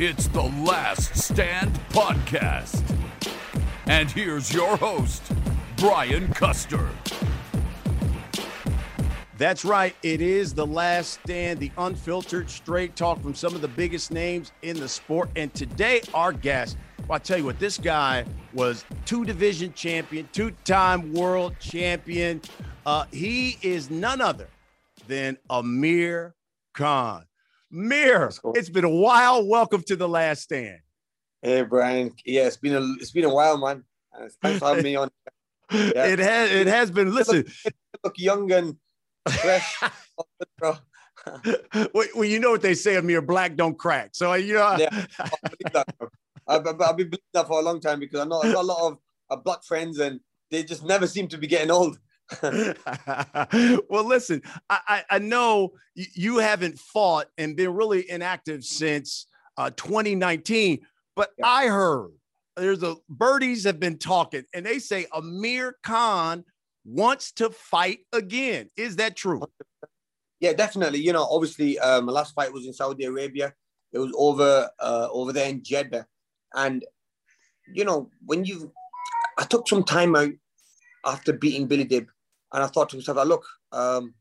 It's the Last Stand Podcast. And here's your host, Brian Custer. That's right. It is the last stand, the unfiltered straight talk from some of the biggest names in the sport. And today, our guest, well, I tell you what, this guy was two division champion, two time world champion. Uh, he is none other than Amir Khan. Mir, it's been a while. Welcome to the last stand. Hey Brian, yeah, it's been a it's been a while, man. Thanks for having me on. Yeah. It has it has been. Listen, look, look young and fresh, well, well, you know what they say, Amir, black don't crack. So you know, yeah, I've, I've, I've been believing that for a long time because I know I've got a lot of uh, black friends and they just never seem to be getting old. well, listen, I, I know you haven't fought and been really inactive since uh, 2019, but yeah. I heard there's a birdies have been talking and they say Amir Khan wants to fight again. Is that true? Yeah, definitely. You know, obviously, um, my last fight was in Saudi Arabia. It was over uh, over there in Jeddah, and you know, when you, I took some time out after beating Billy Dib, and I thought to myself, look, um,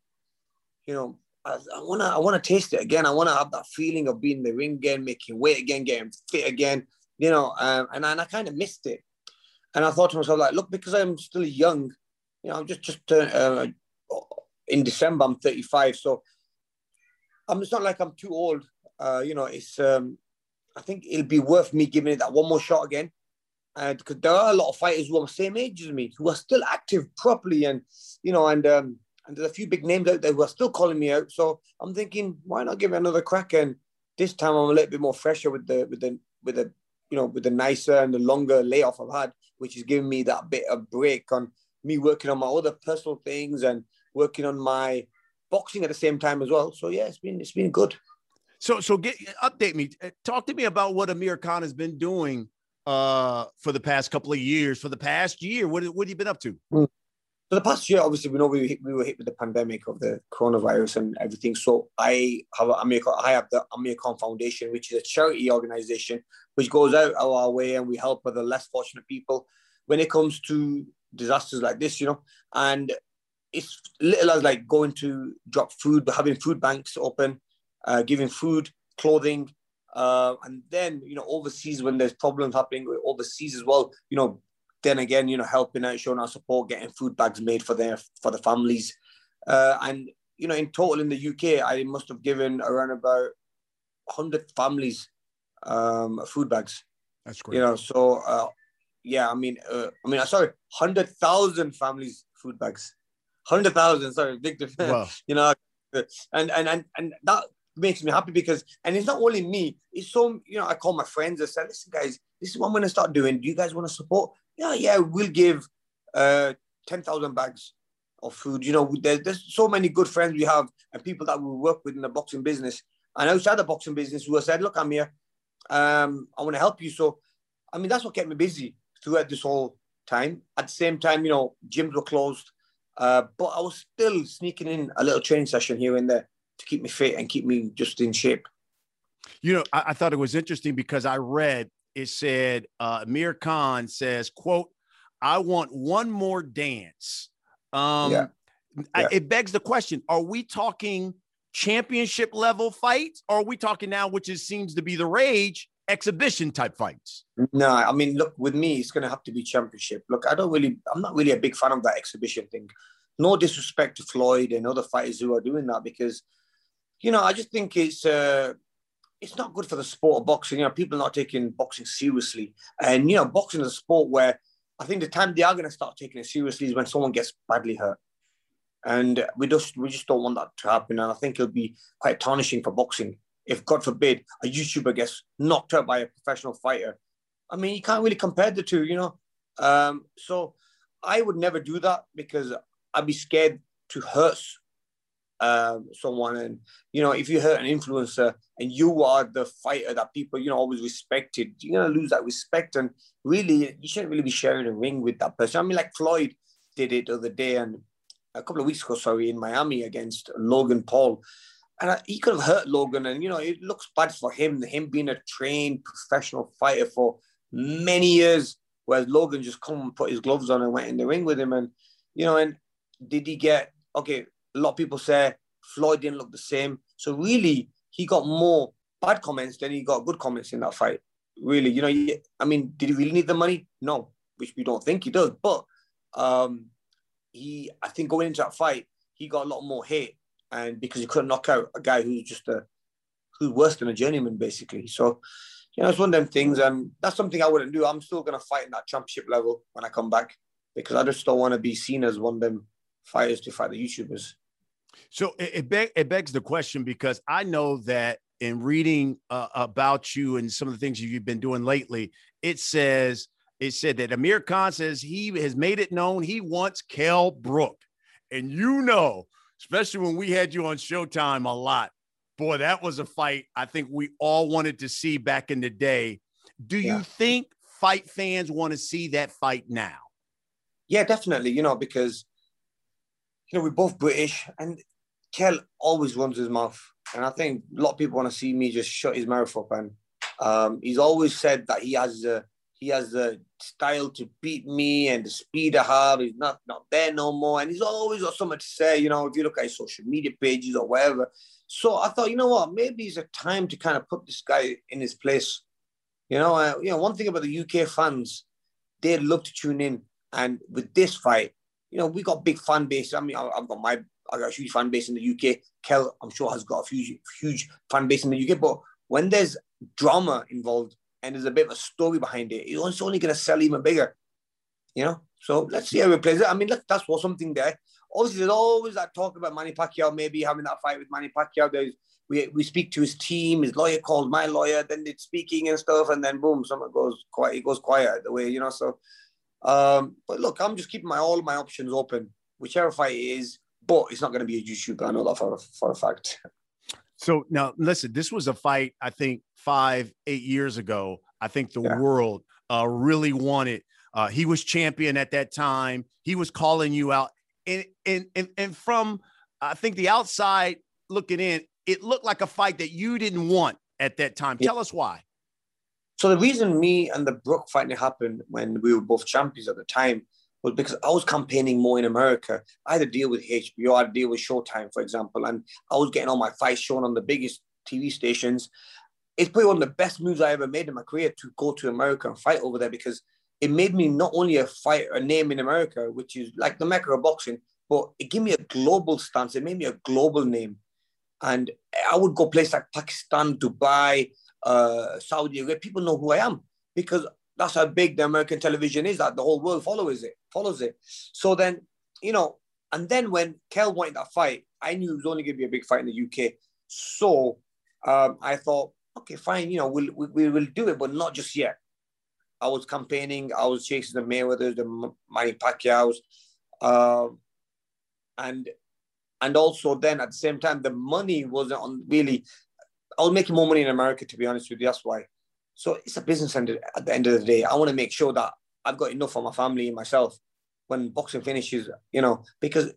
you know, I, wanna I wanna taste it again. I wanna have that feeling of being in the ring again, making weight again, getting fit again. You know, um, and, and I kind of missed it. And I thought to myself, like, look, because I'm still young, you know, I'm just just uh, in December I'm 35, so I'm. It's not like I'm too old. Uh, you know, it's. Um, I think it'll be worth me giving it that one more shot again because there are a lot of fighters who are the same age as me who are still active properly, and you know, and um, and there's a few big names out there who are still calling me out. So I'm thinking, why not give it another crack? And this time I'm a little bit more fresher with the with the with the you know with the nicer and the longer layoff I've had, which is giving me that bit of break on me working on my other personal things and working on my boxing at the same time as well. So yeah, it's been it's been good. So so get update me. Talk to me about what Amir Khan has been doing uh, for the past couple of years. For the past year, what, what have you been up to? Mm. For the past year, obviously, we know we, hit, we were hit with the pandemic of the coronavirus and everything. So I have Amir, I have the Amir Khan Foundation, which is a charity organization which goes out our way and we help other less fortunate people when it comes to disasters like this, you know. And it's little as like going to drop food, but having food banks open, uh, giving food, clothing, uh, and then, you know, overseas when there's problems happening overseas as well, you know, then again, you know, helping out, showing our support, getting food bags made for their for the families. Uh, and you know, in total in the UK, I must have given around about 100 families um, food bags. That's great. You know, so uh, yeah, I mean, uh, I mean, sorry, 100,000 families food bags. 100,000, sorry, big difference. Wow. you know, and, and, and, and that makes me happy because, and it's not only me, it's so, you know, I call my friends, I say, listen, guys, this is what I'm going to start doing. Do you guys want to support? Yeah, yeah, we'll give uh, 10,000 bags of food. You know, there's, there's so many good friends we have and people that we work with in the boxing business and outside the boxing business who have said, look, I'm here. Um, I want to help you. So, I mean, that's what kept me busy throughout this whole time. At the same time, you know, gyms were closed, uh, but I was still sneaking in a little training session here and there to keep me fit and keep me just in shape. You know, I, I thought it was interesting because I read it said uh, Amir Khan says, "quote I want one more dance." Um, yeah. I, it begs the question: Are we talking championship level fights, or are we talking now, which is seems to be the rage, exhibition type fights? No, I mean, look, with me, it's going to have to be championship. Look, I don't really, I'm not really a big fan of that exhibition thing. No disrespect to Floyd and other fighters who are doing that because you know, I just think it's uh, it's not good for the sport of boxing. You know, people are not taking boxing seriously, and you know, boxing is a sport where I think the time they are going to start taking it seriously is when someone gets badly hurt, and we just we just don't want that to happen. And I think it'll be quite tarnishing for boxing if, God forbid, a YouTuber gets knocked out by a professional fighter. I mean, you can't really compare the two, you know. Um, so I would never do that because I'd be scared to hurt um, someone. And, you know, if you hurt an influencer and you are the fighter that people, you know, always respected, you're going to lose that respect. And really, you shouldn't really be sharing a ring with that person. I mean, like Floyd did it the other day and a couple of weeks ago, sorry, in Miami against Logan Paul. and he could have hurt Logan. And you know, it looks bad for him. Him being a trained professional fighter for many years, whereas Logan just come and put his gloves on and went in the ring with him. And you know, and did he get okay? A lot of people say Floyd didn't look the same. So really, he got more bad comments than he got good comments in that fight. Really, you know, I mean, did he really need the money? No, which we don't think he does. But um, he, I think, going into that fight, he got a lot more hate, and because he couldn't knock out a guy who's just a who's worse than a journeyman, basically. So, you know, it's one of them things, and that's something I wouldn't do. I'm still going to fight in that championship level when I come back because I just don't want to be seen as one of them fighters to fight the YouTubers. So it, it, beg, it begs the question because I know that in reading uh, about you and some of the things you've been doing lately, it says it said that Amir Khan says he has made it known he wants Kell Brook, and you know, especially when we had you on Showtime a lot, boy, that was a fight I think we all wanted to see back in the day. Do yeah. you think fight fans want to see that fight now? Yeah, definitely. You know, because you know we're both British, and Kell always runs his mouth, and I think a lot of people want to see me just shut his mouth up. And um, he's always said that he has the he has the style to beat me and the speed I have. He's not not there no more, and he's always got something to say. You know, if you look at his social media pages or whatever. So I thought, you know what, maybe it's a time to kind of put this guy in his place. You know, uh, you know, one thing about the UK fans, they love to tune in, and with this fight, you know, we got big fan base. I mean, I've got my I've got a huge fan base in the UK. Kell, I'm sure, has got a huge, huge fan base in the UK. But when there's drama involved and there's a bit of a story behind it, it's only going to sell even bigger. You know? So let's see how it plays it. I mean, look, that's what something there. Obviously, there's always that talk about Manny Pacquiao maybe having that fight with Manny Pacquiao. There's, we, we speak to his team, his lawyer called my lawyer, then it's speaking and stuff, and then boom, someone goes quiet, it goes quiet the way, you know. So um, but look, I'm just keeping my all my options open. Whichever fight it is, but it's not going to be a YouTuber. I know that for, for a fact. So now, listen, this was a fight, I think, five, eight years ago. I think the yeah. world uh, really wanted. Uh, he was champion at that time. He was calling you out. And, and, and, and from, I think, the outside looking in, it looked like a fight that you didn't want at that time. Yeah. Tell us why. So the reason me and the Brook fight happened when we were both champions at the time was because I was campaigning more in America. I had to deal with HBO, I had to deal with Showtime, for example, and I was getting all my fights shown on the biggest TV stations. It's probably one of the best moves I ever made in my career to go to America and fight over there because it made me not only a fighter, a name in America, which is like the mecca of boxing, but it gave me a global stance. It made me a global name. And I would go places like Pakistan, Dubai, uh, Saudi Arabia. People know who I am because that's how big the American television is that the whole world follows it, follows it. So then, you know, and then when Kell wanted that fight, I knew it was only going to be a big fight in the UK. So um, I thought, okay, fine, you know, we'll, we, we will do it, but not just yet. I was campaigning, I was chasing the Mayweathers, the Manny Pacquiao's, uh, and and also then at the same time, the money wasn't on really. I was making more money in America, to be honest with you. That's why. So it's a business end at the end of the day. I want to make sure that I've got enough for my family and myself when boxing finishes, you know, because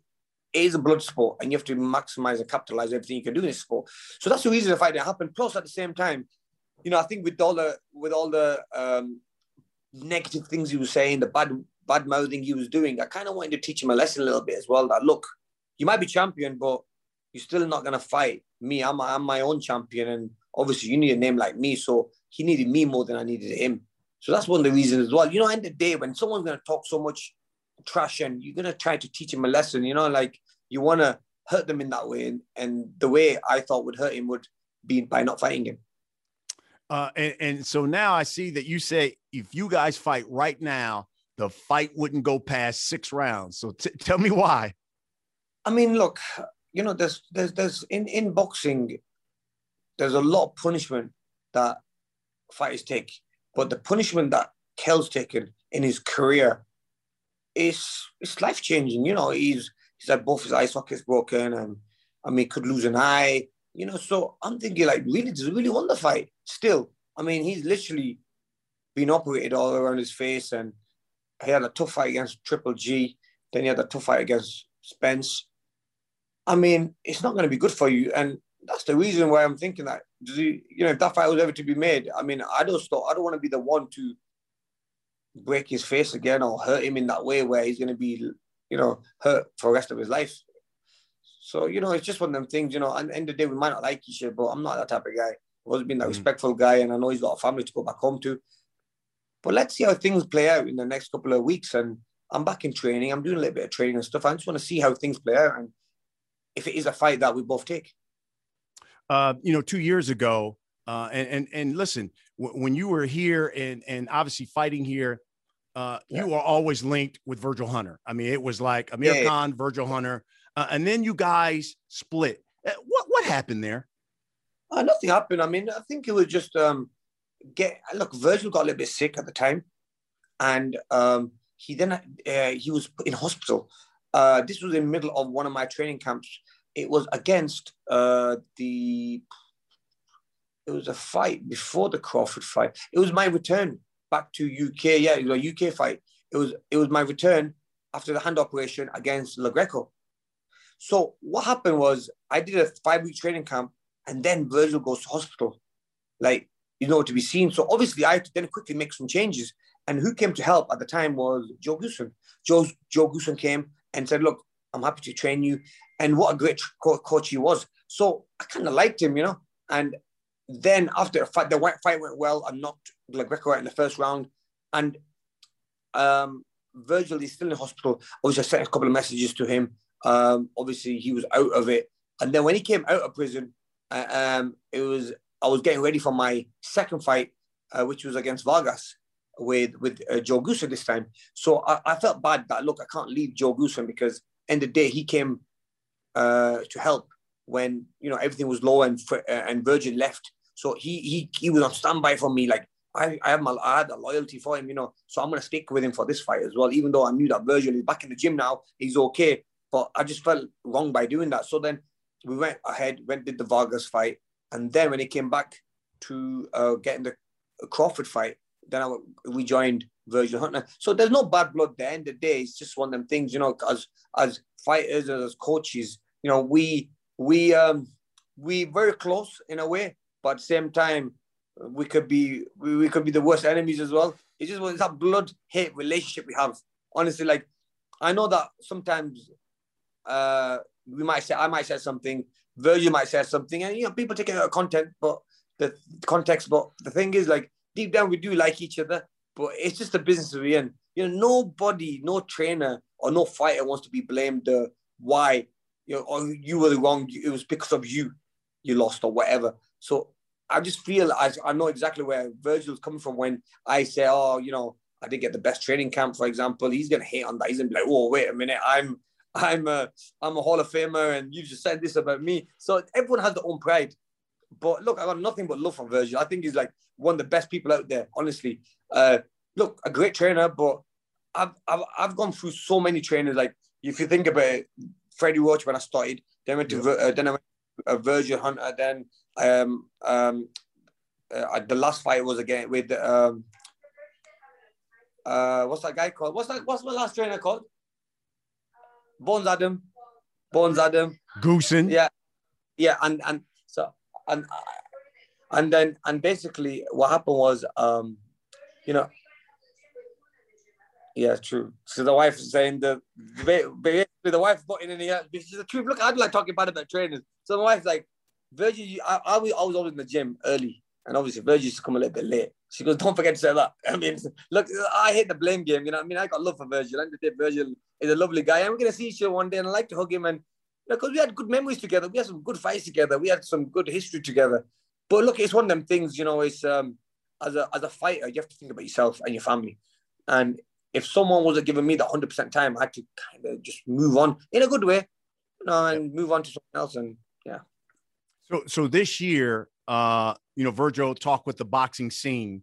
it is a blood sport and you have to maximize and capitalize everything you can do in this sport. So that's the reason the fight didn't happen. Plus, at the same time, you know, I think with all the with all the um, negative things he was saying, the bad bad mouthing he was doing, I kind of wanted to teach him a lesson a little bit as well. That look, you might be champion, but you're still not gonna fight me. I'm I'm my own champion, and obviously you need a name like me. So he needed me more than I needed him. So that's one of the reasons as well. You know, end of the day, when someone's going to talk so much trash and you're going to try to teach him a lesson, you know, like you want to hurt them in that way. And, and the way I thought would hurt him would be by not fighting him. Uh, and, and so now I see that you say if you guys fight right now, the fight wouldn't go past six rounds. So t- tell me why. I mean, look, you know, there's there's there's in in boxing, there's a lot of punishment that fighters take. But the punishment that Kell's taken in his career is it's life changing. You know, he's he's had both his eye sockets broken, and I mean, could lose an eye. You know, so I'm thinking like, really, does he really want the fight? Still, I mean, he's literally been operated all around his face, and he had a tough fight against Triple G. Then he had a tough fight against Spence. I mean, it's not going to be good for you. And that's the reason why I'm thinking that. You know, if that fight was ever to be made, I mean, I don't stop. I don't want to be the one to break his face again or hurt him in that way where he's going to be, you know, hurt for the rest of his life. So you know, it's just one of them things. You know, at the end of the day, we might not like each other, but I'm not that type of guy. I've always been that mm-hmm. respectful guy, and I know he's got a family to go back home to. But let's see how things play out in the next couple of weeks. And I'm back in training. I'm doing a little bit of training and stuff. I just want to see how things play out and if it is a fight that we both take. Uh, you know, two years ago, uh, and and and listen, w- when you were here and and obviously fighting here, uh, yeah. you are always linked with Virgil Hunter. I mean, it was like Amir yeah, Khan, yeah. Virgil Hunter, uh, and then you guys split. Uh, what what happened there? Uh, nothing happened. I mean, I think it was just um, get look. Virgil got a little bit sick at the time, and um, he then uh, he was in hospital. Uh, this was in the middle of one of my training camps. It was against uh, the. It was a fight before the Crawford fight. It was my return back to UK. Yeah, it was a UK fight. It was it was my return after the hand operation against Lo Greco. So what happened was I did a five week training camp, and then Virgil goes to hospital, like you know to be seen. So obviously I had to then quickly make some changes. And who came to help at the time was Joe Goossen. Joe Joe Goossen came and said, "Look, I'm happy to train you." And what a great co- coach he was. So I kind of liked him, you know. And then after the fight, the fight went well. I knocked Lo Greco out in the first round, and um, Virgil is still in hospital. I was just sent a couple of messages to him. Um, obviously, he was out of it, and then when he came out of prison, uh, um, it was I was getting ready for my second fight, uh, which was against Vargas with with uh, Joe Goossen this time. So I, I, felt bad that look, I can't leave Joe Goossen because end of the day he came uh, to help when you know everything was low and uh, and Virgil left. So he he he was on standby for me. Like I I have my I had a loyalty for him, you know. So I'm gonna stick with him for this fight as well. Even though I knew that Virgil is back in the gym now, he's okay. But I just felt wrong by doing that. So then we went ahead, went did the Vargas fight, and then when he came back to uh, getting the Crawford fight, then I rejoined Virgil Hunter. So there's no bad blood. At the end of the day, it's just one of them things, you know. As as fighters, as coaches, you know, we we um we very close in a way, but at the same time, we could be we, we could be the worst enemies as well. It's just it's that blood hate relationship we have. Honestly, like I know that sometimes uh we might say I might say something, Virgil might say something, and you know people take it out of content, but the context. But the thing is, like deep down we do like each other, but it's just the business we're in. You know, nobody, no trainer or no fighter wants to be blamed the uh, why you know, or you were the wrong. It was because of you, you lost or whatever. So I just feel I, I know exactly where Virgil's coming from when I say, oh, you know, I didn't get the best training camp, for example. He's gonna hate on that. He's gonna be like, oh, wait a minute, I'm I'm a I'm a Hall of Famer, and you just said this about me. So everyone has their own pride. But look, I got nothing but love for Virgil. I think he's like one of the best people out there, honestly. Uh, look, a great trainer, but I've, I've, I've gone through so many trainers. Like, if you think about it, Freddie Roach when I started, then went to, uh, then I went to uh, Virgil Hunter, then um, um, uh, the last fight was again with, um, uh, what's that guy called? What's that? What's my last trainer called? Bones Adam. Bones Adam. Goossen. Yeah. Yeah. And, and and and then and basically what happened was um you know yeah true. So the wife saying the basically the wife putting in the is the truth. Look I do like talking bad about trainers so my wife's like Virgil I, I, was, I was always in the gym early. And obviously Virgil used to come a little bit late. She goes don't forget to say that. I mean look I hate the blame game you know I mean? I got love for Virgil. And the day Virgil is a lovely guy. We're gonna see each other one day. And I like to hug him and because we had good memories together. We had some good fights together. We had some good history together. But look, it's one of them things, you know, it's um, as a as a fighter, you have to think about yourself and your family. And if someone wasn't giving me the 100% time, I had to kind of just move on in a good way, you know, and move on to something else. And yeah. So, so this year, uh, you know, Virgil talked with the boxing scene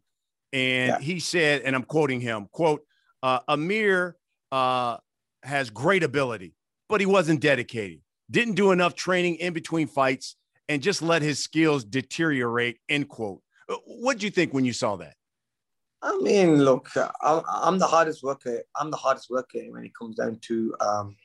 and yeah. he said, and I'm quoting him, quote, uh, Amir uh, has great ability, but he wasn't dedicated didn't do enough training in between fights, and just let his skills deteriorate. End quote. Uh, what did you think when you saw that? I mean, look, I'm, I'm, the hardest worker. I'm the hardest worker when it comes down to um,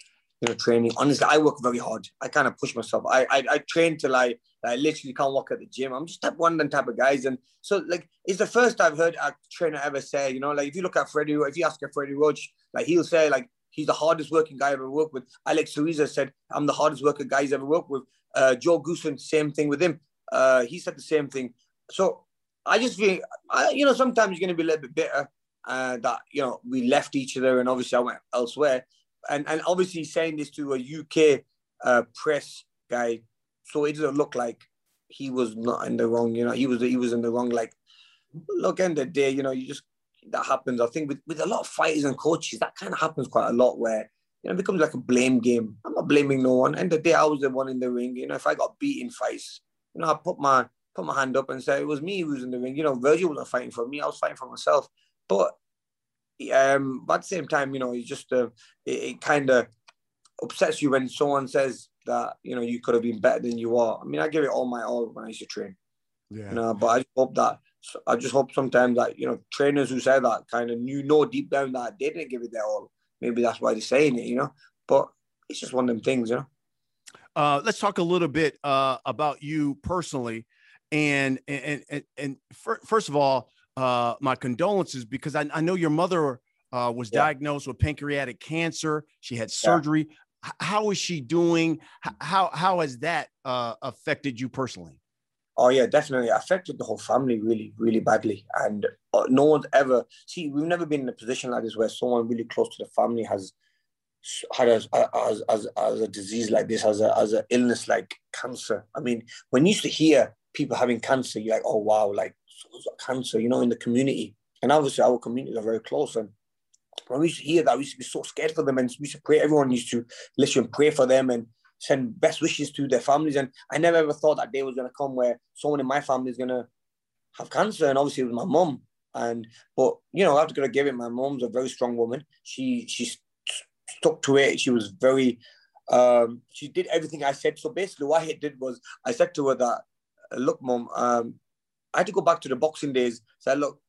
you know, training. Honestly, I work very hard. I kind of push myself. I I, I train till I, I literally can't walk at the gym. I'm just type one of them type of guys. And so like it's the first I've heard a trainer ever say, you know, like if you look at Freddie, if you ask a Freddie Roach, like he'll say like he's the hardest working guy I've ever worked with. Alex Louisa said, I'm the hardest working guy he's ever worked with. Uh, Joe Goossen, same thing with him. Uh, he said the same thing. So I just feel, I, you know, sometimes you're going to be a little bit bitter uh, that, you know, we left each other and obviously I went elsewhere. And, and obviously saying this to a UK uh, press guy, so it doesn't look like he was not in the wrong, you know, he was he was in the wrong. Like, look, end of the day, you know, you just, that happens. I think with, with a lot of fighters and coaches, that kind of happens quite a lot where, you know, it becomes like a blame game. I'm not blaming no one. End of the day, I was the one in the ring. You know, if I got beat in fights, you know, I put my put my hand up and say it was me who was in the ring. You know, Virgil wasn't fighting for me; I was fighting for myself. But um, but at the same time, you know, you just uh, it, it kind of upsets you when someone says that you know you could have been better than you are. I mean, I give it all my all when I used to train. Yeah. You know, but I just hope that I just hope sometimes that you know trainers who say that kind of knew know deep down that they didn't give it their all. Maybe that's why they're saying it. You know, but it's just one of them things. You know. Uh, let's talk a little bit uh, about you personally, and and and, and first of all, uh, my condolences because I, I know your mother uh, was yeah. diagnosed with pancreatic cancer. She had surgery. Yeah. How is she doing? How how has that uh, affected you personally? Oh yeah, definitely affected the whole family really, really badly. And uh, no one's ever see. We've never been in a position like this where someone really close to the family has had as as as, as a disease like this, as a as an illness like cancer. I mean, when you used to hear people having cancer, you're like, oh wow, like cancer, you know, in the community. And obviously our communities are very close. And when we used to hear that, we used to be so scared for them and we used to pray. Everyone used to listen and pray for them and send best wishes to their families. And I never ever thought that day was gonna come where someone in my family is gonna have cancer. And obviously it was my mum. And but you know, I have to give it. My mom's a very strong woman. She she stuck to it. She was very, um, she did everything I said. So basically, what I did was I said to her that, look, mom, um, I had to go back to the boxing days. Said, look,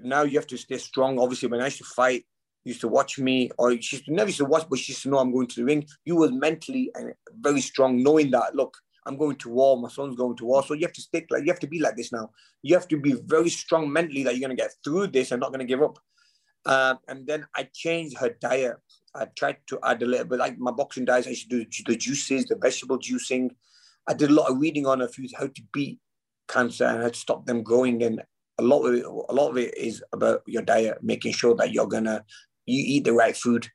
now you have to stay strong. Obviously, when I used to fight, used to watch me, or she used to, never used to watch, but she used to know I'm going to the ring. You was mentally and very strong, knowing that, look, I'm going to war, my son's going to war. So you have to stick like you have to be like this now. You have to be very strong mentally that you're gonna get through this and not gonna give up. Um, and then I changed her diet. I tried to add a little bit like my boxing diet. I used to do the juices, the vegetable juicing. I did a lot of reading on a few how to beat cancer and how to stop them growing. And a lot of it, a lot of it is about your diet, making sure that you're gonna you eat the right food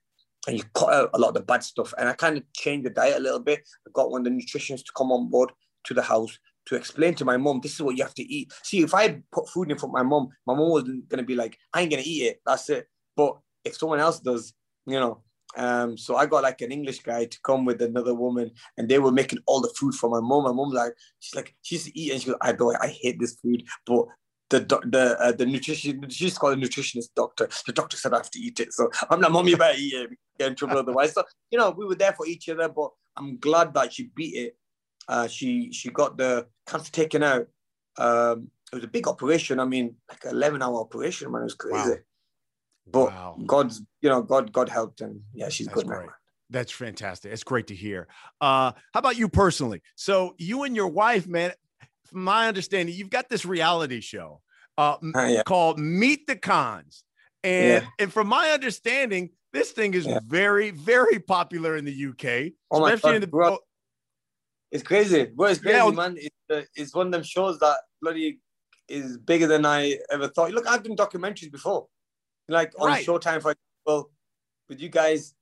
and you cut out a lot of the bad stuff. And I kind of changed the diet a little bit. I got one of the nutritionists to come on board to the house to explain to my mom, this is what you have to eat. See, if I put food in front of my mom, my mom wasn't gonna be like, I ain't gonna eat it. That's it. But if someone else does, you know, um, so I got like an English guy to come with another woman, and they were making all the food for my mom. My mom like, she's like, she's eating. she goes, I don't, I hate this food, but the the uh, the nutrition she's called a nutritionist doctor. The doctor said I have to eat it, so I'm like, mom, you better eat it. Get in trouble otherwise. So you know, we were there for each other, but I'm glad that she beat it. Uh, she she got the cancer taken out. Um, it was a big operation. I mean, like an 11 hour operation, man. It was crazy. Wow. But wow. God's, you know, God, God helped, and yeah, she's That's good great. now. That's fantastic. It's great to hear. Uh, how about you personally? So you and your wife, man, from my understanding, you've got this reality show uh, uh yeah. called Meet the Khans. And, yeah. and from my understanding, this thing is yeah. very, very popular in the UK. Oh my God, the, bro. It's crazy. Bro, it's crazy, man. It's, uh, it's one of them shows that bloody is bigger than I ever thought. Look, I've done documentaries before like on right. Showtime, for example, with you guys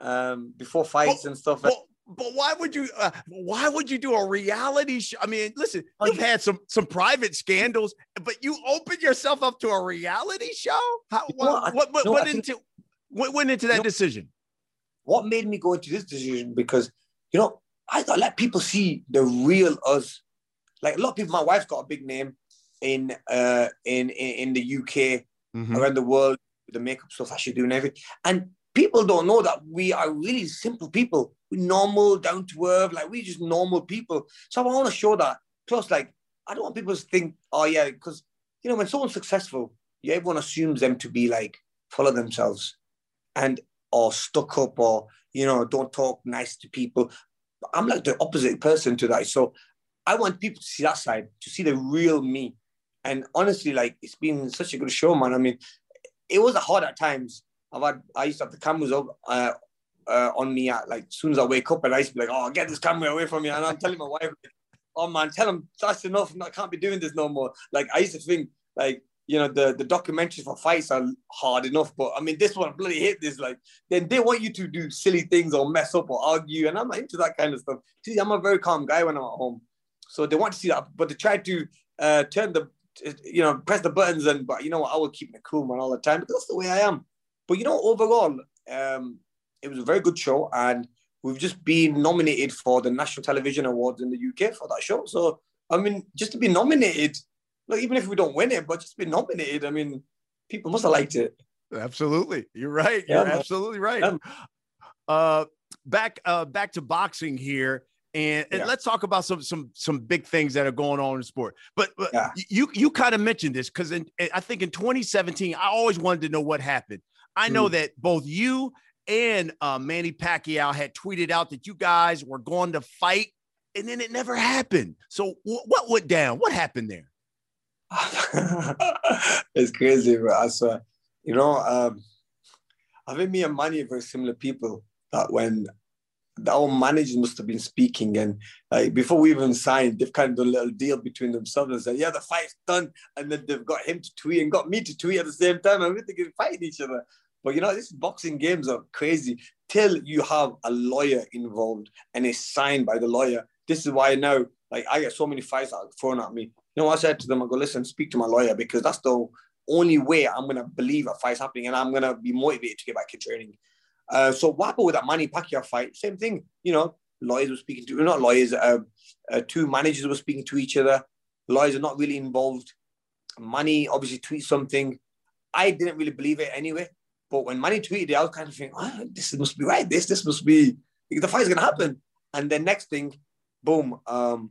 um, before fights but, and stuff. But, but why would you? Uh, why would you do a reality show? I mean, listen, you've had some some private scandals, but you opened yourself up to a reality show. How, what, what, what, no, went into what went into that decision? What made me go into this decision? Because you know, I thought let people see the real us. Like a lot of people, my wife's got a big name in uh in in, in the UK mm-hmm. around the world with the makeup stuff that she's doing and everything. And people don't know that we are really simple people. Normal, down to earth, like we just normal people. So I want to show that. Plus, like, I don't want people to think, oh yeah, because you know, when someone's successful, yeah, everyone assumes them to be like full of themselves. And or stuck up or you know don't talk nice to people. I'm like the opposite person to that. So I want people to see that side, to see the real me. And honestly, like it's been such a good show, man. I mean, it was hard at times. I've had I used to have the cameras up uh, uh, on me at like as soon as I wake up, and I used to be like, "Oh, get this camera away from me!" And I'm telling my wife, "Oh man, tell him that's enough. I can't be doing this no more." Like I used to think, like you know, the the documentaries for fights are hard enough, but I mean, this one bloody hit this. Like, then they want you to do silly things or mess up or argue, and I'm not into that kind of stuff. See, I'm a very calm guy when I'm at home, so they want to see that, but they try to uh, turn the, you know, press the buttons, and but you know what, I will keep my cool man all the time. But that's the way I am. But you know, overall, um, it was a very good show, and we've just been nominated for the National Television Awards in the UK for that show. So I mean, just to be nominated, like even if we don't win it, but just be nominated, I mean, people must have liked it. Absolutely, you're right. Yeah, you're man. absolutely right. Yeah. Uh, back uh, back to boxing here. And, and yeah. let's talk about some some some big things that are going on in sport. But, but yeah. you you kind of mentioned this because I think in 2017 I always wanted to know what happened. I know mm. that both you and uh, Manny Pacquiao had tweeted out that you guys were going to fight, and then it never happened. So w- what went down? What happened there? it's crazy, bro. I swear. You know, um, I think me and Manny are very similar people. That when our managers must have been speaking, and before we even signed, they've kind of done a little deal between themselves and said, "Yeah, the fight's done," and then they've got him to tweet and got me to tweet at the same time, and we're thinking fighting each other. But you know, these boxing games are crazy till you have a lawyer involved and it's signed by the lawyer. This is why now, like, I get so many fights thrown at me. You know, I said to them, I go, listen, speak to my lawyer because that's the only way I'm gonna believe a fight's happening and I'm gonna be motivated to get back in training. Uh, so what happened with that Manny Pacquiao fight? Same thing. You know, lawyers were speaking to not lawyers. Uh, uh, two managers were speaking to each other. Lawyers are not really involved. Manny obviously tweets something. I didn't really believe it anyway. But when Manny tweeted it, I was kind of thinking, oh, this must be right. This this must be the fight's gonna happen. And then next thing, boom, um,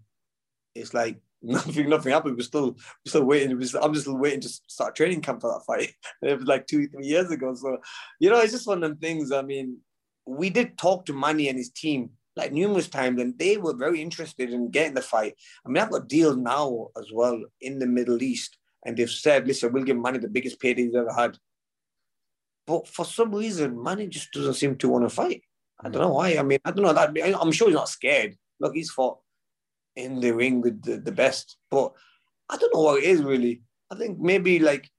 it's like nothing, nothing happened. We're still, we're still waiting. We're still, I'm just waiting to start training camp for that fight. it was like two, three years ago. So, you know, it's just one of them things. I mean, we did talk to Manny and his team like numerous times, and they were very interested in getting the fight. I mean, I've got deals now as well in the Middle East, and they've said, listen, we'll give Manny the biggest payday he's ever had. But for some reason, Manny just doesn't seem to want to fight. I don't know why. I mean, I don't know that. I'm sure he's not scared. Look, he's fought in the ring with the, the best, but I don't know what it is really. I think maybe like,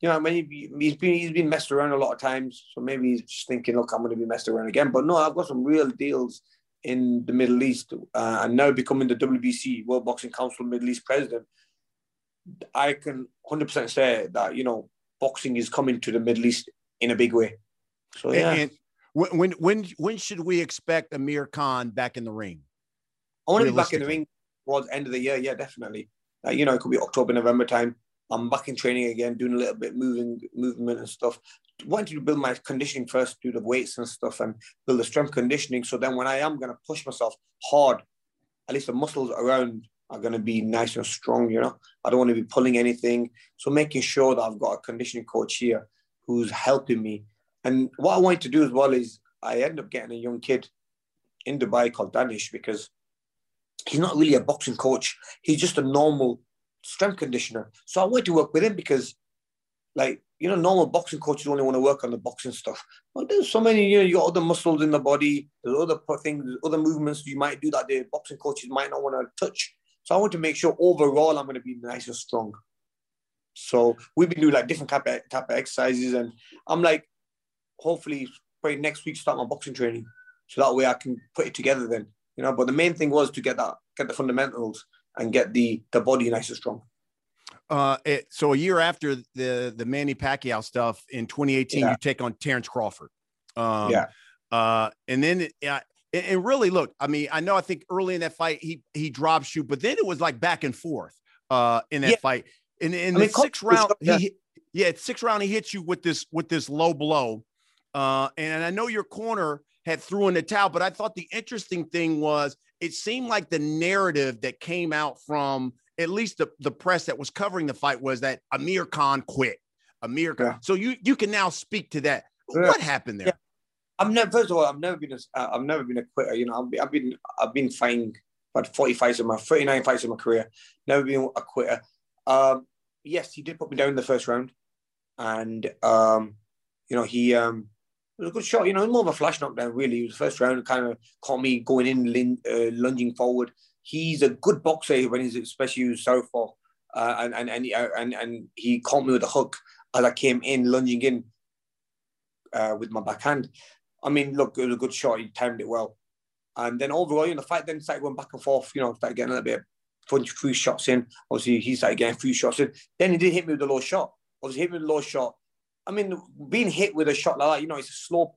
you know, maybe he's been he's been messed around a lot of times, so maybe he's just thinking, look, I'm going to be messed around again. But no, I've got some real deals in the Middle East, uh, and now becoming the WBC World Boxing Council Middle East president. I can 100% say that you know boxing is coming to the Middle East in a big way. So yeah. And when when when should we expect Amir Khan back in the ring? I want to be back in the ring towards the end of the year. Yeah, definitely. Like, you know, it could be October, November time. I'm back in training again, doing a little bit moving, movement and stuff. Wanting to build my conditioning first, do the weights and stuff, and build the strength conditioning. So then, when I am going to push myself hard, at least the muscles around are going to be nice and strong. You know, I don't want to be pulling anything. So making sure that I've got a conditioning coach here who's helping me. And what I wanted to do as well is I end up getting a young kid in Dubai called Danish because he's not really a boxing coach. He's just a normal strength conditioner. So I wanted to work with him because, like, you know, normal boxing coaches only want to work on the boxing stuff. But there's so many, you know, you got other muscles in the body, there's other things, other movements you might do that the boxing coaches might not want to touch. So I want to make sure overall I'm going to be nice and strong. So we've been doing like different type of, type of exercises, and I'm like, hopefully, probably next week start my boxing training, so that way I can put it together then, you know. But the main thing was to get that, get the fundamentals, and get the the body nice and strong. Uh, it, so a year after the the Manny Pacquiao stuff in 2018, yeah. you take on Terence Crawford. Um, yeah. Uh, and then uh, and really look, I mean, I know I think early in that fight he he drops you, but then it was like back and forth uh, in that yeah. fight. In, in I mean, the sixth round, yeah. he yeah, sixth round he hits you with this with this low blow. Uh, and I know your corner had threw in the towel, but I thought the interesting thing was it seemed like the narrative that came out from at least the, the press that was covering the fight was that Amir Khan quit. Amir Khan. Yeah. So you you can now speak to that. Yeah. What happened there? I've never. First of all, I've never been a. I've never been a quitter. You know, I've been. I've been. I've been fighting about forty fights in my thirty nine fights in my career. Never been a quitter. Um, yes, he did put me down in the first round, and um, you know he um, was a good shot. You know, more of a flash knockdown. Really, the first round. Kind of caught me going in, uh, lunging forward. He's a good boxer when he's especially southpaw, uh, and and and and and he caught me with a hook as I came in, lunging in uh, with my backhand. I mean, look, it was a good shot. He timed it well. And then overall, you know, the fight then started going back and forth. You know, started getting a little bit of few shots in. Obviously, he started getting few shots in. Then he did hit me with a low shot. Obviously, hit me with a low shot. I mean, being hit with a shot like that, you know, it's a slow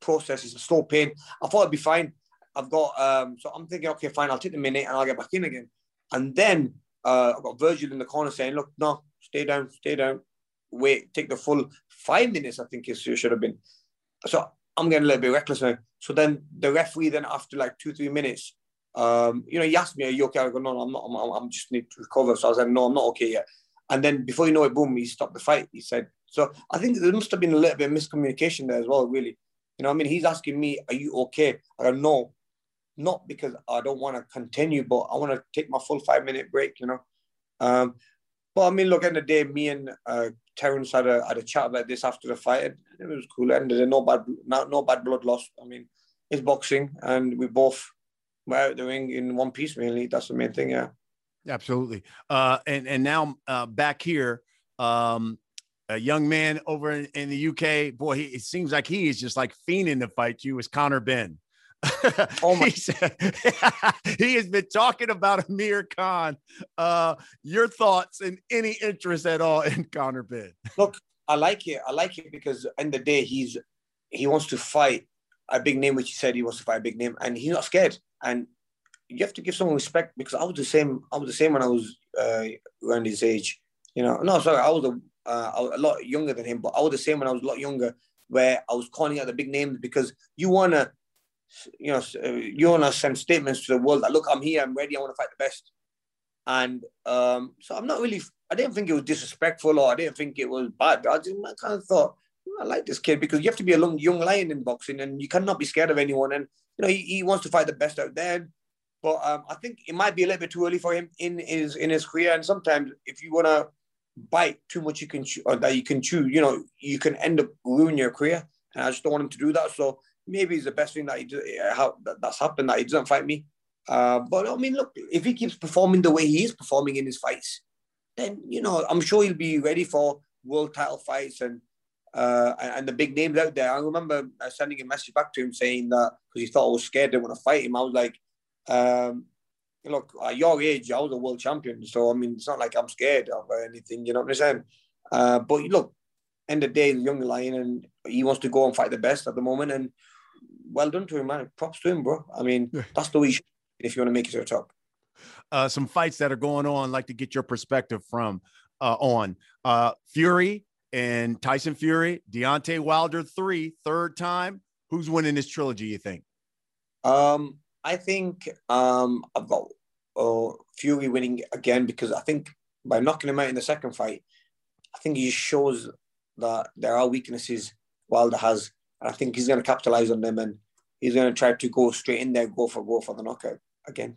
process. It's a slow pain. I thought it'd be fine. I've got, um, so I'm thinking, okay, fine, I'll take the minute and I'll get back in again. And then uh, I've got Virgil in the corner saying, look, no, stay down, stay down, wait, take the full five minutes, I think it should have been. So I'm getting a little bit reckless now. So then the referee, then after like two, three minutes, um, you know, he asked me, Are you okay? I go, No, no, I'm not. I'm, I'm just need to recover. So I was No, I'm not okay yet. And then before you know it, boom, he stopped the fight. He said, So I think there must have been a little bit of miscommunication there as well, really. You know, I mean, he's asking me, Are you okay? I go, No, not because I don't want to continue, but I want to take my full five minute break, you know. Um, but I mean, look, at the, day, me and uh, Terence had a had a chat about this after the fight, it was cool. And there's no bad no, no bad blood loss. I mean, it's boxing, and we both out the ring in one piece. Mainly, that's the main thing. Yeah, absolutely. Uh, and and now uh, back here, um, a young man over in, in the UK. Boy, he, it seems like he is just like fiending to fight you. Is Conor Benn? oh my. he has been talking about Amir Khan. Uh, your thoughts and any interest at all in Conor Benn? Look, I like it. I like it because in the day he's he wants to fight a big name, which he said he wants to fight a big name, and he's not scared. And you have to give someone respect because I was the same. I was the same when I was uh, around his age. You know, no, sorry, I was a, uh, a lot younger than him, but I was the same when I was a lot younger, where I was calling out the big names because you wanna you know, you want to send statements to the world that look, I'm here, I'm ready, I want to fight the best. And um, so I'm not really, I didn't think it was disrespectful or I didn't think it was bad. I just I kind of thought, I like this kid because you have to be a young, young lion in boxing and you cannot be scared of anyone. And, you know, he, he wants to fight the best out there. But um, I think it might be a little bit too early for him in his in his career. And sometimes if you want to bite too much, you can or that you can chew. You know, you can end up ruining your career. And I just don't want him to do that. So maybe it's the best thing that he uh, that's happened that he doesn't fight me. Uh, but I mean, look, if he keeps performing the way he is performing in his fights, then you know I'm sure he'll be ready for world title fights and uh, and, the big names out there. I remember uh, sending a message back to him saying that because he thought I was scared, didn't want to fight him. I was like, um, look, at your age, I was a world champion, so I mean, it's not like I'm scared of anything. You know what I'm saying? Uh, but look, end of the day, the young lion, and he wants to go and fight the best at the moment, and well done to him, man. Props to him, bro. I mean, that's the way you should if you want to make it to the top. Uh, some fights that are going on, like to get your perspective from uh, on uh, Fury and Tyson Fury, Deontay Wilder three, third time. Who's winning this trilogy? You think? Um, I think um, I've got uh, Fury winning again because I think by knocking him out in the second fight, I think he shows that there are weaknesses Wilder has and I think he's going to capitalize on them and he's going to try to go straight in there, go for go for the knockout again.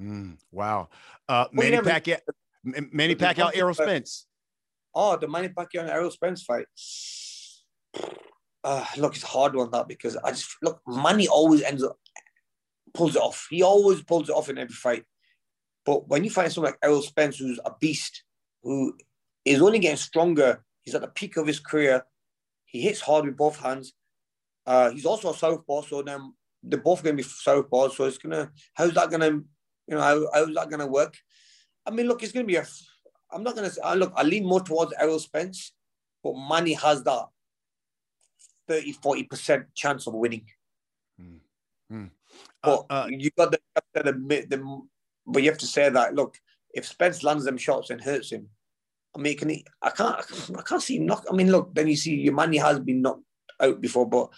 Mm, wow. Uh, Manny Pacquiao, Manny Pacquiao, Errol Spence. Oh, the Manny Pacquiao and Errol Spence fight. Uh, look, it's hard one that because I just look, Manny always ends up pulls it off. He always pulls it off in every fight. But when you find someone like Errol Spence, who's a beast, who is only getting stronger, he's at the peak of his career. He hits hard with both hands. Uh, he's also a southpaw, so then they're both going to be southpaw. So it's gonna how's that gonna you know how, how's that gonna work? I mean, look, it's gonna be a. I'm not gonna say. Uh, look, I lean more towards Errol Spence, but Manny has that 30 40 percent chance of winning. Mm. Mm. But uh, you got the, the, the, but you have to say that. Look, if Spence lands them shots and hurts him, I mean, can he, I can't, I can't see him knock. I mean, look, then you see your Manny has been knocked out before. But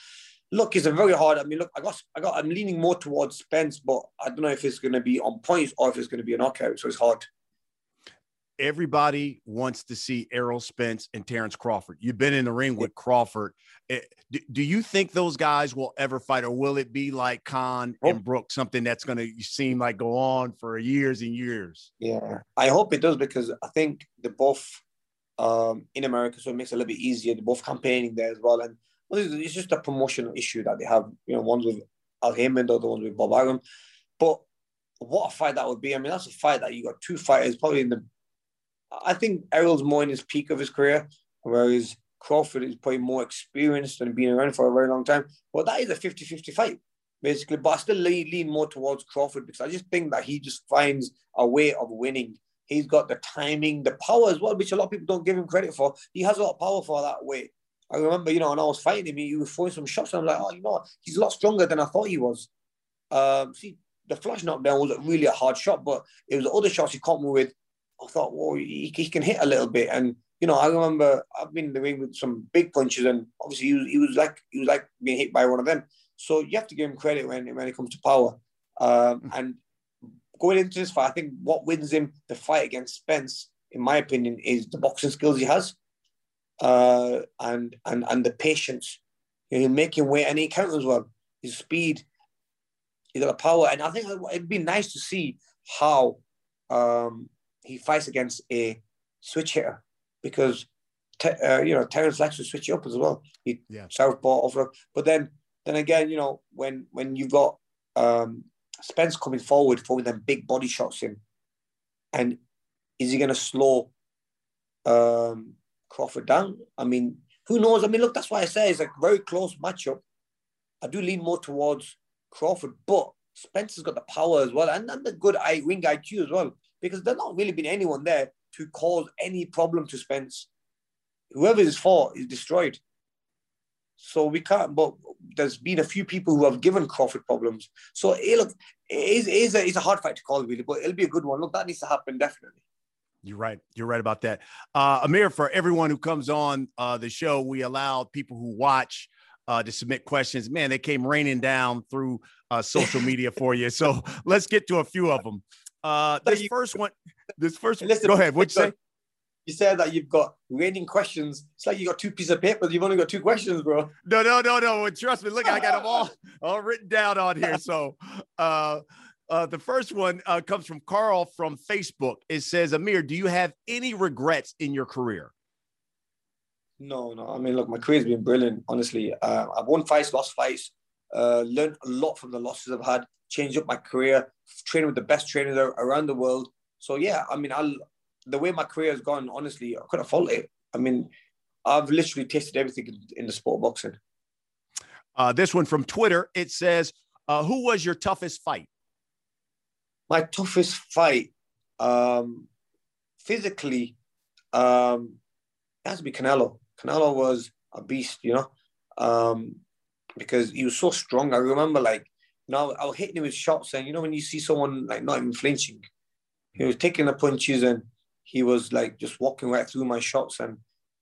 look, it's a very hard. I mean, look, I got, I got, I'm leaning more towards Spence, but I don't know if it's going to be on points or if it's going to be a knockout. So it's hard. Everybody wants to see Errol Spence and Terence Crawford. You've been in the ring with Crawford. Eh, do you think those guys will ever fight, or will it be like Khan and Brooks, something that's going to seem like go on for years and years? Yeah, I hope it does because I think the both um, in America, so it makes it a little bit easier. They're both campaigning there as well, and it's just a promotional issue that they have. You know, one's with Al Haymon, the other one's with Bob Arum. But what a fight that would be! I mean, that's a fight that you got two fighters probably in the. I think Errol's more in his peak of his career, whereas Crawford is probably more experienced and been around for a very long time. Well, that is a 50-50 fight, basically. But I still lean, lean more towards Crawford because I just think that he just finds a way of winning. He's got the timing, the power as well, which a lot of people don't give him credit for. He has a lot of power for that weight. I remember, you know, when I was fighting him, he was throwing some shots. And I'm like, oh, you know what? He's a lot stronger than I thought he was. Um, see, the flash knockdown was really a hard shot, but it was the other shots he caught me with. I thought, well, he, he can hit a little bit. And, you know, I remember I've been in the ring with some big punches, and obviously he was, he was like he was like being hit by one of them. So you have to give him credit when, when it comes to power. Um, hmm. and going into this fight, I think what wins him the fight against Spence, in my opinion, is the boxing skills he has uh, and and and the patience. You know, making weight and he counters well. His speed, he's got a power, and I think it'd be nice to see how um, he fights against a switch hitter because uh, you know Terence likes to switch up as well. He yeah. southpaw over, but then then again, you know when when you've got um, Spence coming forward, throwing them big body shots in, and is he going to slow um, Crawford down. I mean, who knows? I mean, look, that's why I say it's a very close matchup. I do lean more towards Crawford, but Spence has got the power as well and, and the good eye, ring IQ as well, because there's not really been anyone there to cause any problem to Spence. Whoever is for is destroyed. So we can't, but there's been a few people who have given Crawford problems. So it, look, it is, it is a, it's a hard fight to call, really, but it'll be a good one. Look, that needs to happen, definitely. You're right. You're right about that. Uh, Amir, for everyone who comes on uh, the show, we allow people who watch uh, to submit questions. Man, they came raining down through uh, social media for you. So let's get to a few of them. Uh, this first one, this first one, go ahead. What'd you say? You said that you've got raining questions. It's like you got two pieces of paper. You've only got two questions, bro. No, no, no, no. Trust me. Look, I got them all all written down on here. So, uh, uh, the first one uh, comes from Carl from Facebook. It says, Amir, do you have any regrets in your career? No, no. I mean, look, my career's been brilliant, honestly. Uh, I've won fights, lost fights, uh, learned a lot from the losses I've had, changed up my career, training with the best trainers around the world. So, yeah, I mean, i the way my career has gone, honestly, I couldn't fault it. I mean, I've literally tasted everything in, in the sport of boxing. Uh, this one from Twitter, it says, uh, who was your toughest fight? my toughest fight, um, physically, um, it has to be Canelo. Canelo was a beast, you know, um, because he was so strong. I remember, like, now I was hitting him with shots, and you know, when you see someone like not even flinching, he was taking the punches, and he was like just walking right through my shots, and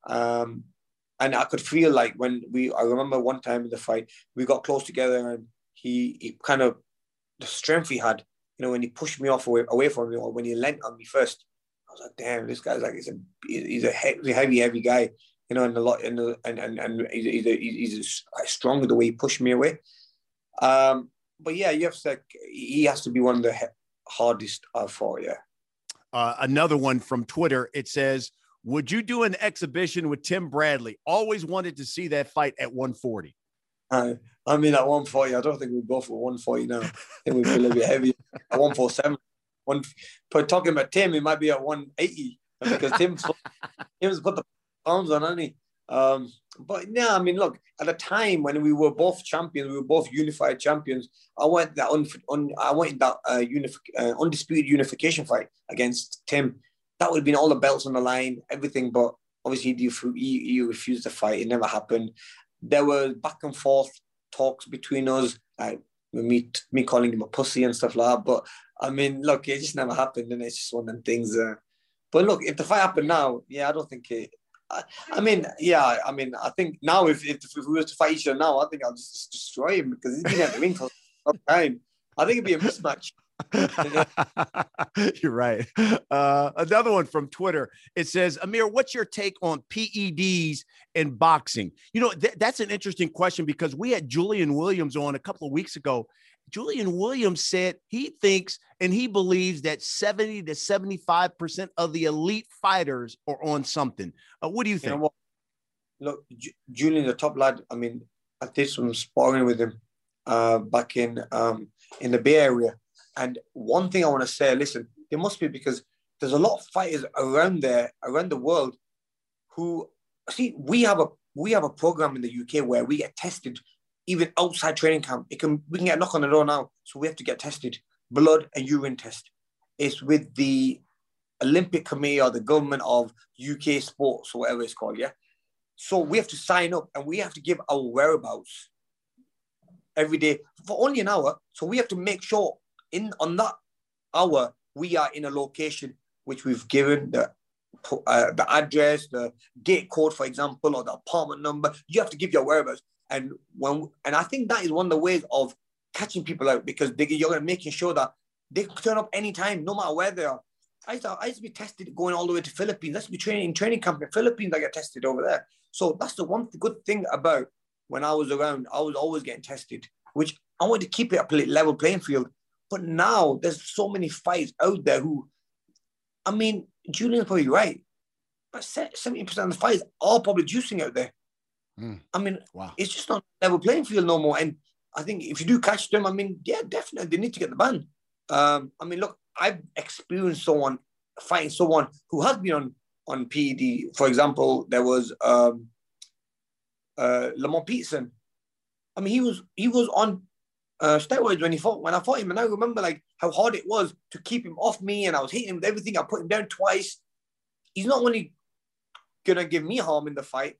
um, and I could feel like when we, I remember one time in the fight, we got close together, and he, he kind of the strength he had you know, when he pushed me off away, away from me or when he leant on me first, I was like, damn, this guy's like, he's a, he's a heavy, heavy guy, you know, and a lot, and, and, and, and he's, he's, he's strong the way he pushed me away. Um, but yeah, you have to, he has to be one of the hardest I've fought, yeah. Uh, another one from Twitter, it says, would you do an exhibition with Tim Bradley? Always wanted to see that fight at 140. Uh, I mean, at 140, I don't think we'd go for 140 now. I think we'd be a little bit heavy at 147. One, but talking about Tim, he might be at 180 because Tim's, Tim's put the pounds on, hasn't? Um, but yeah, I mean, look, at the time when we were both champions, we were both unified champions. I went that un, un I went that uh, uh, undisputed unification fight against Tim. That would have been all the belts on the line, everything. But obviously, he, he, he refused to fight. It never happened there were back and forth talks between us, like me me calling him a pussy and stuff like that. But I mean, look, it just never happened, and it's just one of them things. Uh, but look, if the fight happened now, yeah, I don't think it. I, I mean, yeah, I mean, I think now if, if, if we were to fight each other now, I think I'll just destroy him because he's been at the ring for some time. I think it'd be a mismatch. You're right. Uh, another one from Twitter. It says, Amir, what's your take on PEDs in boxing? You know, th- that's an interesting question because we had Julian Williams on a couple of weeks ago. Julian Williams said he thinks and he believes that 70 to 75% of the elite fighters are on something. Uh, what do you think? You know Look, J- Julian, the top lad, I mean, I did some sparring with him uh, back in um, in the Bay Area and one thing I want to say, listen, there must be because there's a lot of fighters around there, around the world, who see we have a we have a program in the UK where we get tested even outside training camp. It can we can get a knock on the door now, so we have to get tested, blood and urine test. It's with the Olympic Committee or the government of UK sports or whatever it's called, yeah. So we have to sign up and we have to give our whereabouts every day for only an hour. So we have to make sure in on that hour, we are in a location which we've given the uh, the address, the gate code, for example, or the apartment number. You have to give your whereabouts, and when and I think that is one of the ways of catching people out because they, you're making sure that they turn up anytime, no matter where they are. I used, to, I used to be tested going all the way to Philippines. I used to be training in training camp in Philippines. I get tested over there. So that's the one good thing about when I was around. I was always getting tested, which I want to keep it a level playing field but now there's so many fights out there who, I mean, Julian's probably right, but 70% of the fights are probably juicing out there. Mm. I mean, wow. it's just not level playing field no more. And I think if you do catch them, I mean, yeah, definitely they need to get the ban. Um, I mean, look, I've experienced someone fighting someone who has been on on PED. For example, there was um, uh, Lamont Peterson. I mean, he was he was on uh, steroids when he fought when I fought him, and I remember like how hard it was to keep him off me, and I was hitting him with everything. I put him down twice. He's not only gonna give me harm in the fight,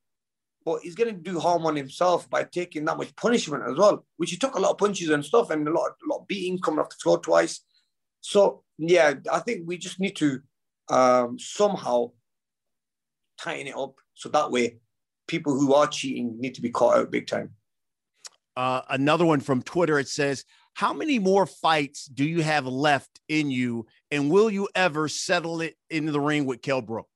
but he's gonna do harm on himself by taking that much punishment as well. Which he took a lot of punches and stuff, and a lot, a lot of beating coming off the floor twice. So yeah, I think we just need to um, somehow tighten it up so that way people who are cheating need to be caught out big time. Uh, another one from Twitter. It says, How many more fights do you have left in you? And will you ever settle it into the ring with Kell Brook?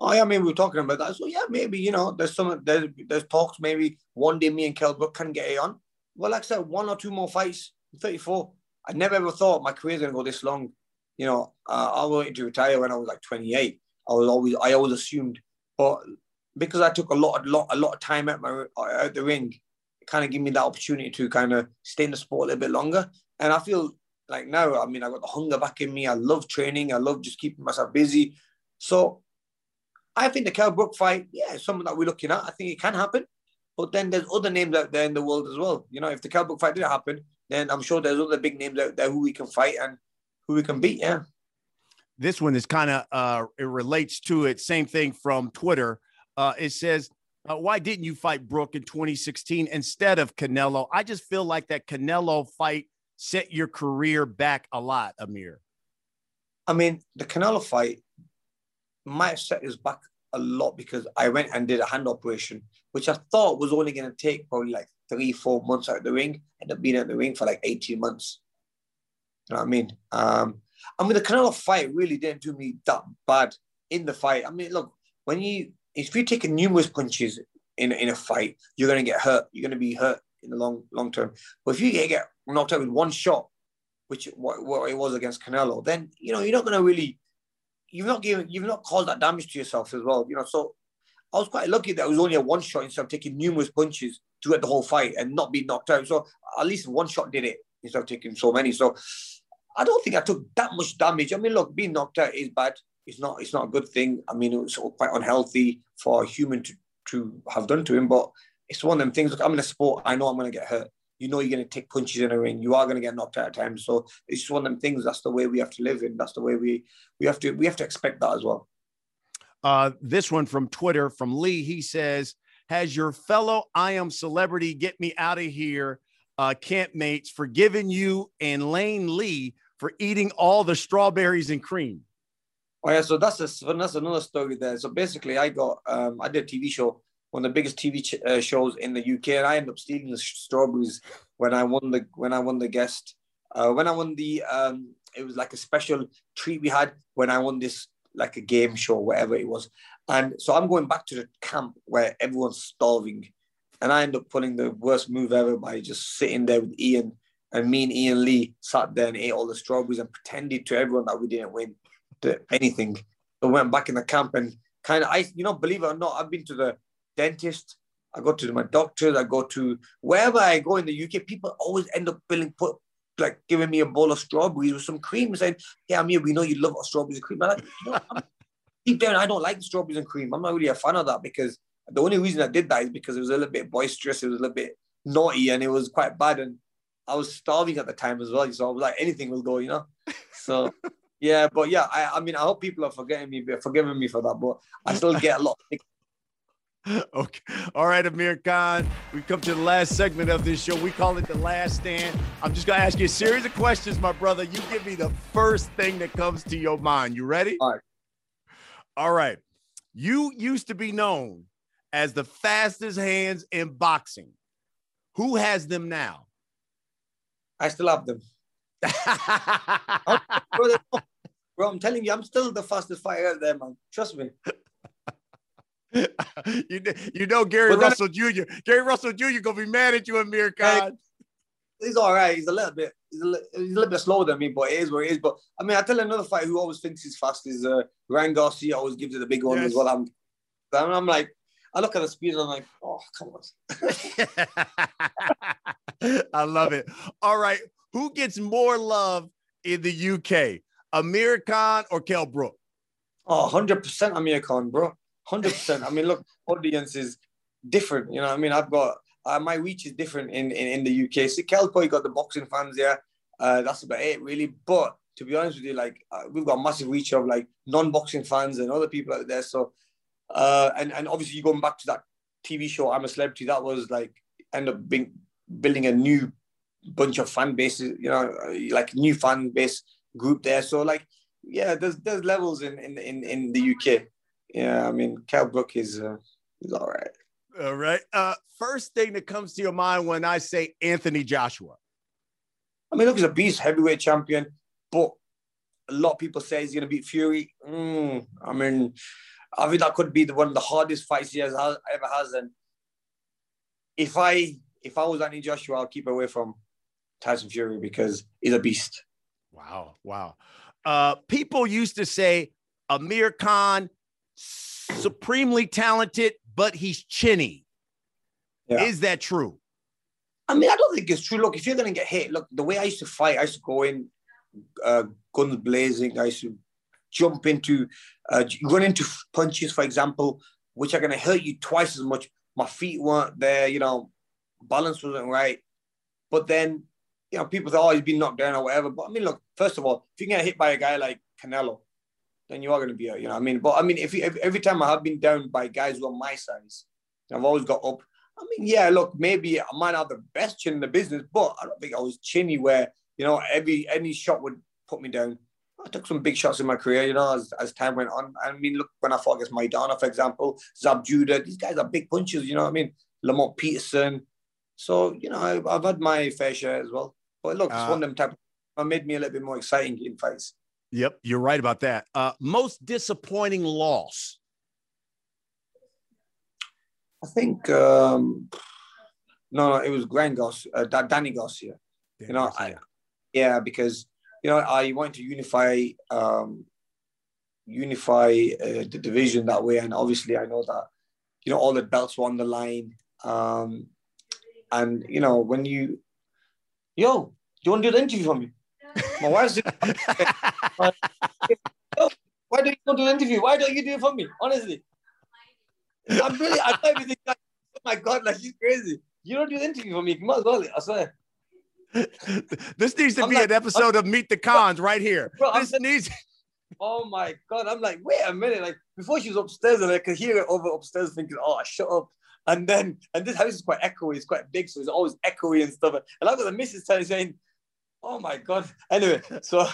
Oh, yeah, I mean, we are talking about that. So, yeah, maybe, you know, there's some, there's, there's talks. Maybe one day me and Kell Brook can get it on. Well, like I said, one or two more fights, 34. I never ever thought my career's to go this long. You know, uh, I wanted to retire when I was like 28. I was always, I always assumed, but because I took a lot, a lot, a lot of time at my out the ring, it kind of gave me that opportunity to kind of stay in the sport a little bit longer. And I feel like now, I mean, I got the hunger back in me. I love training. I love just keeping myself busy. So I think the Kell Brook fight, yeah, is something that we're looking at. I think it can happen. But then there's other names out there in the world as well. You know, if the Kell Brook fight didn't happen, then I'm sure there's other big names out there who we can fight and who we can beat. Yeah. This one is kind of uh, it relates to it. Same thing from Twitter. Uh, it says uh, why didn't you fight Brook in 2016 instead of Canelo? I just feel like that Canelo fight set your career back a lot, Amir. I mean, the Canelo fight might have set us back a lot because I went and did a hand operation, which I thought was only going to take probably like three, four months out of the ring, ended up being out the ring for like 18 months. You know what I mean? Um, I mean, the Canelo fight really didn't do me that bad in the fight. I mean, look, when you if you're taking numerous punches in, in a fight, you're going to get hurt. You're going to be hurt in the long long term. But if you get knocked out with one shot, which what, what it was against Canelo, then you know you're not going to really, you've not given, you've not caused that damage to yourself as well. You know, so I was quite lucky that it was only a one shot instead of taking numerous punches throughout the whole fight and not being knocked out. So at least one shot did it instead of taking so many. So I don't think I took that much damage. I mean, look, being knocked out is bad it's not it's not a good thing. I mean, it was quite unhealthy for a human to, to have done to him, but it's one of them things. Look, I'm in a sport. I know I'm going to get hurt. You know, you're going to take punches in a ring. You are going to get knocked out at times. So it's just one of them things. That's the way we have to live in. That's the way we we have to we have to expect that as well. Uh, this one from Twitter from Lee. He says, "Has your fellow I am celebrity get me out of here uh, campmates forgiven you and Iain Lee for eating all the strawberries and cream?" Oh yeah, so that's a, that's another story there. So basically, I got um, I did a TV show, one of the biggest TV ch- uh, shows in the UK, and I ended up stealing the strawberries when I won the when I won the guest Uh, when I won the, um, it was like a special treat we had when I won this, like a game show, whatever it was. And so I'm going back to the camp where everyone's starving. And I end up pulling the worst move ever by just sitting there with Iain. And me and Iain Lee sat there and ate all the strawberries and pretended to everyone that we didn't win anything. So went back in the camp and kind of, I, you know, believe it or not, I've been to the dentist. I go to my doctors. I go to wherever I go in the UK. People always end up billing, put like giving me a bowl of strawberries with some cream, and saying, "Yeah, Amir, we know you love strawberries and cream." I'm like, know, I'm, deep down, I don't like strawberries and cream. I'm not really a fan of that because the only reason I did that is because it was a little bit boisterous. It was a little bit naughty, and it was quite bad. And I was starving at the time as well, so I was like, anything will go, you know. So. Yeah, but yeah, I, I mean, I hope people are forgetting me, forgiving me for that, but I still get a lot of okay. All right, Amir Khan. We've come to the last segment of this show. We call it the last stand. I'm just gonna ask you a series of questions, my brother. You give me the first thing that comes to your mind. You ready? All right. All right. You used to be known as the fastest hands in boxing. Who has them now? I still have them. bro, I'm telling you, I'm still the fastest fighter out there, man. Trust me. you, you know Gary but Russell Jr. Gary Russell Jr. gonna be mad at you, Amir Khan. He's all right. He's a little bit. He's a, little, he's a little bit slower than me, but it is where it is. But I mean, I tell another fighter who always thinks he's fast is uh, Ryan Garcia. Always gives it a big one yes. as well. I'm, I'm like, I look at the speed and I'm like, oh, come on. I love it. All right, who gets more love in the UK, Amir Khan or Kell Brook? Oh, 100% Amir Khan, bro hundred percent. I mean, look, audience is different. You know, I mean, I've got uh, my reach is different in in, in the UK. So Kelpo, you got the boxing fans there. Uh, that's about it, really. But to be honest with you, like uh, we've got massive reach of like non-boxing fans and other people out there. So, uh, and and obviously, going back to that TV show, I'm a Celebrity. That was like end up being building a new bunch of fan bases. You know, like new fan base group there. So like, yeah, there's there's levels in in in, in the UK yeah, I mean, Kell Brook is uh, is all right. All right. Uh, first thing that comes to your mind when I say Anthony Joshua. I mean, look, he's a beast, heavyweight champion, but a lot of people say he's going to beat Fury. Mm, I mean, I think that could be the one of the hardest fights he has ever has. And if I if I was Anthony Joshua, I'll keep away from Tyson Fury because he's a beast. Wow, wow. Uh, people used to say Amir Khan supremely talented, but he's chinny. Yeah. Is that true? I mean, I don't think it's true. Look, if you're going to get hit, look, the way I used to fight, I used to go in uh, guns blazing. I used to jump into, uh, run into punches, for example, which are going to hurt you twice as much. My feet weren't there, you know, balance wasn't right. But then, you know, people say, oh, he's been knocked down or whatever. But I mean, look, first of all, if you get hit by a guy like Canelo, then you are going to be, you know, I mean, but I mean, if, you, if every time I have been down by guys who are my size, I've always got up. I mean, yeah, look, maybe I might have the best chin in the business, but I don't think I was chinny where, you know, every any shot would put me down. I took some big shots in my career, you know, as, as time went on. I mean, look, when I fought against Maidana, for example, Zab Judah, these guys are big punches, you know what I mean? Lamont Peterson. So, you know, I've, I've had my fair share as well. But look, it's uh, one of them type of, made me a little bit more exciting in fights. Yep, you're right about that. Uh, most disappointing loss. I think um, no, no, it was Grand Goss, uh, Danny Garcia. you know, I, yeah, because you know I wanted to unify um, unify uh, the division that way, and obviously I know that you know all the belts were on the line, um, and you know when you, yo, do you want to do the interview for me? My wife's. why don't you go to the interview? Why don't you do it for me? Honestly, I'm really. I thought everything. Like, oh my god, like she's crazy. You don't do the interview for me. You might as well. I swear. this needs to I'm be like, an episode I'm, of Meet the Khans right here. Bro, this I'm, needs. Oh my god! I'm like, wait a minute. Like before she was upstairs, and I could hear it over upstairs, thinking, "Oh, shut up." And then, and this house is quite echoey. It's quite big, so it's always echoey and stuff. And I've got the missus telling saying, Oh my god. Anyway, so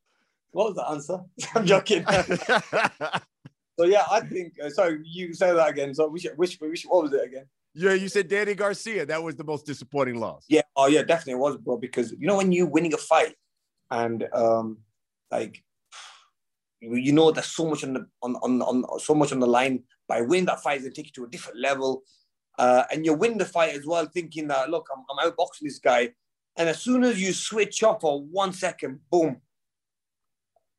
what was the answer? I'm joking. so yeah, I think. Uh, sorry, you say that again. So which, which, which, what was it again? Yeah, you said Danny Garcia. That was the most disappointing loss. Yeah, oh yeah, definitely it was, bro. Because you know when you're winning a fight, and um, like you know there's so much on the on, on, on so much on the line by winning that fight and take you to a different level. Uh, and you win the fight as well, thinking that look, I'm, I'm outboxing this guy. And as soon as you switch off for one second, boom.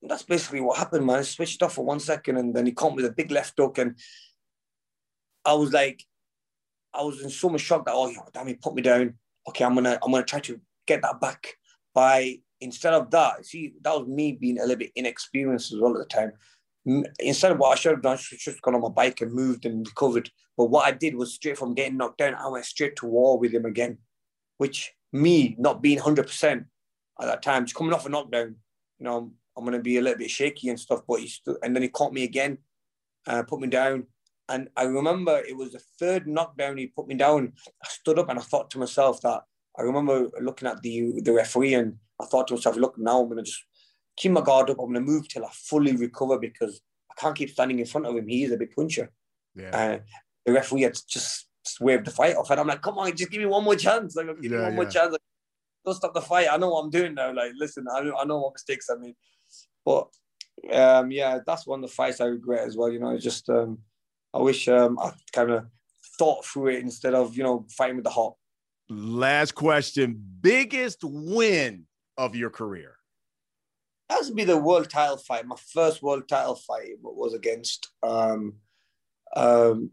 That's basically what happened, man. I switched off for one second and then he caught me with a big left hook. And I was like, I was in so much shock that, oh, damn, he put me down. Okay, I'm gonna, I'm gonna try to get that back by instead of that. See, that was me being a little bit inexperienced as well at the time. Instead of what I should have done, I should have just gone on my bike and moved and recovered. But what I did was straight from getting knocked down, I went straight to war with him again, which me not being 100% at that time, just coming off a knockdown, you know, I'm, I'm going to be a little bit shaky and stuff. But he stood, and then he caught me again, uh, put me down. And I remember it was the third knockdown he put me down. I stood up and I thought to myself that I remember looking at the the referee and I thought to myself, look, now I'm going to just keep my guard up. I'm going to move till I fully recover because I can't keep standing in front of him. He is a big puncher. Yeah. Uh, the referee had just waved the fight off, and I'm like, come on, just give me one more chance. Like, give yeah, me one yeah. more chance. Like, don't stop the fight. I know what I'm doing now. Like, listen, I know, I know what mistakes I made. But um, yeah, that's one of the fights I regret as well. You know, just um, I wish um, I kind of thought through it instead of you know fighting with the heart. Last question: biggest win of your career? That to be the world title fight. My first world title fight was against um, um,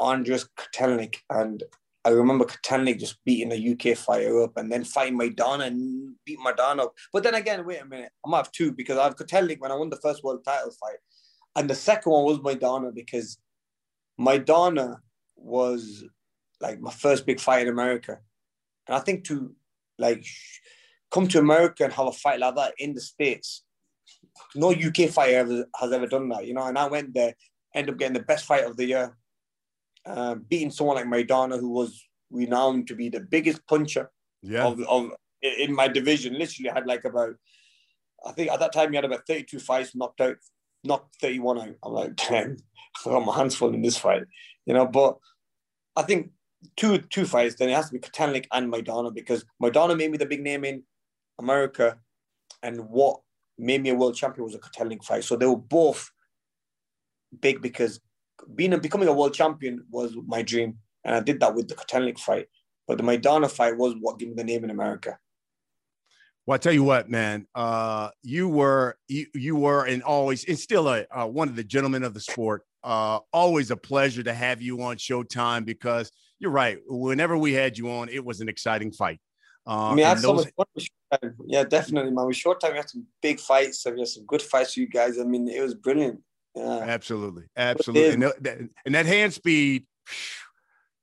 Andreas Kotelnik, and I remember Kotelnik just beating a UK fighter up and then fighting Maidana and beat Maidana up. But then again, wait a minute, I might have two because I have Kotelnik when I won the first world title fight, and the second one was Maidana because Maidana was like my first big fight in America, and I think to like come to America and have a fight like that in the states, no UK fighter ever, has ever done that, you know. And I went there, ended up getting the best fight of the year uh, beating someone like Maidana, who was renowned to be the biggest puncher yeah. of, of in my division. Literally had like about, I think at that time he had about 32 fights, knocked out, knocked 31 out. I'm like, damn, I got my hands full in this fight, you know. But I think two two fights, then it has to be Kotelnik and Maidana because Maidana made me the big name in America, and what made me a world champion was a Kotelnik fight. So they were both big because being a, becoming a world champion was my dream, and I did that with the Kotelnik fight. But the Maidana fight was what gave me the name in America. Well, I tell you what, man, uh, you were you, you were and always and still a uh, one of the gentlemen of the sport. Uh, always a pleasure to have you on Showtime because you're right. Whenever we had you on, it was an exciting fight. Uh, I mean, I had those... so much fun. Yeah, definitely, man. With Showtime, we had some big fights. We had some good fights for you guys. I mean, it was brilliant. Yeah. Absolutely. Absolutely. And that, and that, hand speed,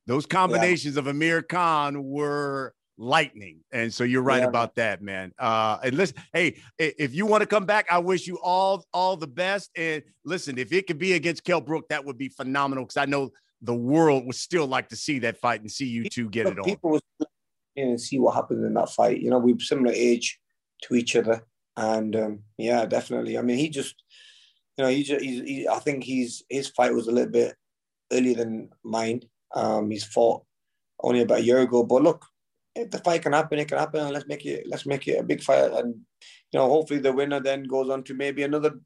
those combinations yeah. of Amir Khan were lightning. And so you're right yeah. about that, man. Uh, and listen, hey, if you want to come back, I wish you all all the best. And listen, if it could be against Kell Brook, that would be phenomenal because I know the world would still like to see that fight and see you two get it on. People will and see what happens in that fight. You know, we're similar age to each other. And um, yeah, definitely. I mean, he just you know, he's, he's he, I think he's his fight was a little bit earlier than mine. Um, he's fought only about a year ago, but look, if the fight can happen, it can happen. let's make it let's make it a big fight, and you know, hopefully the winner then goes on to maybe another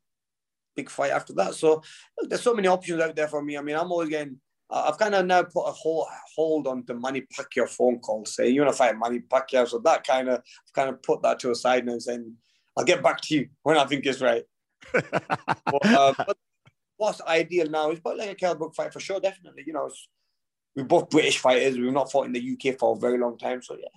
big fight after that. So there's so many options out there for me. I mean, I'm always getting. I've kind of now put a whole hold on the Manny Pacquiao phone call, say you want to fight Manny Pacquiao. So that kind of I've kind of put that to a side and saying I'll get back to you when I think it's right but, uh, but what's ideal now is but like a Kell Brook fight for sure, definitely. You know, we're both British fighters. We've not fought in the UK for a very long time, so yeah.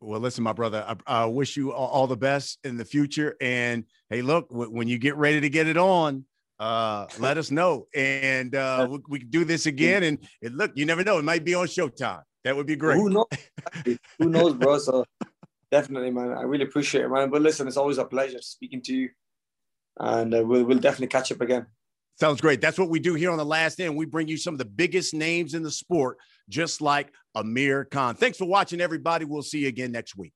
Well, listen, my brother, I, I wish you all, the best in the future. And hey, look, when you get ready to get it on, uh, let us know, and uh, we, we can do this again. And, and look, you never know; it might be on Showtime. That would be great. Who knows? Who knows, bro? So definitely, man. I really appreciate it, man. But listen, it's always a pleasure speaking to you and uh, we'll, we'll definitely catch up again. Sounds great. That's what we do here on the last stand. We bring you some of the biggest names in the sport, just like Amir Khan. Thanks for watching, everybody. We'll see you again next week.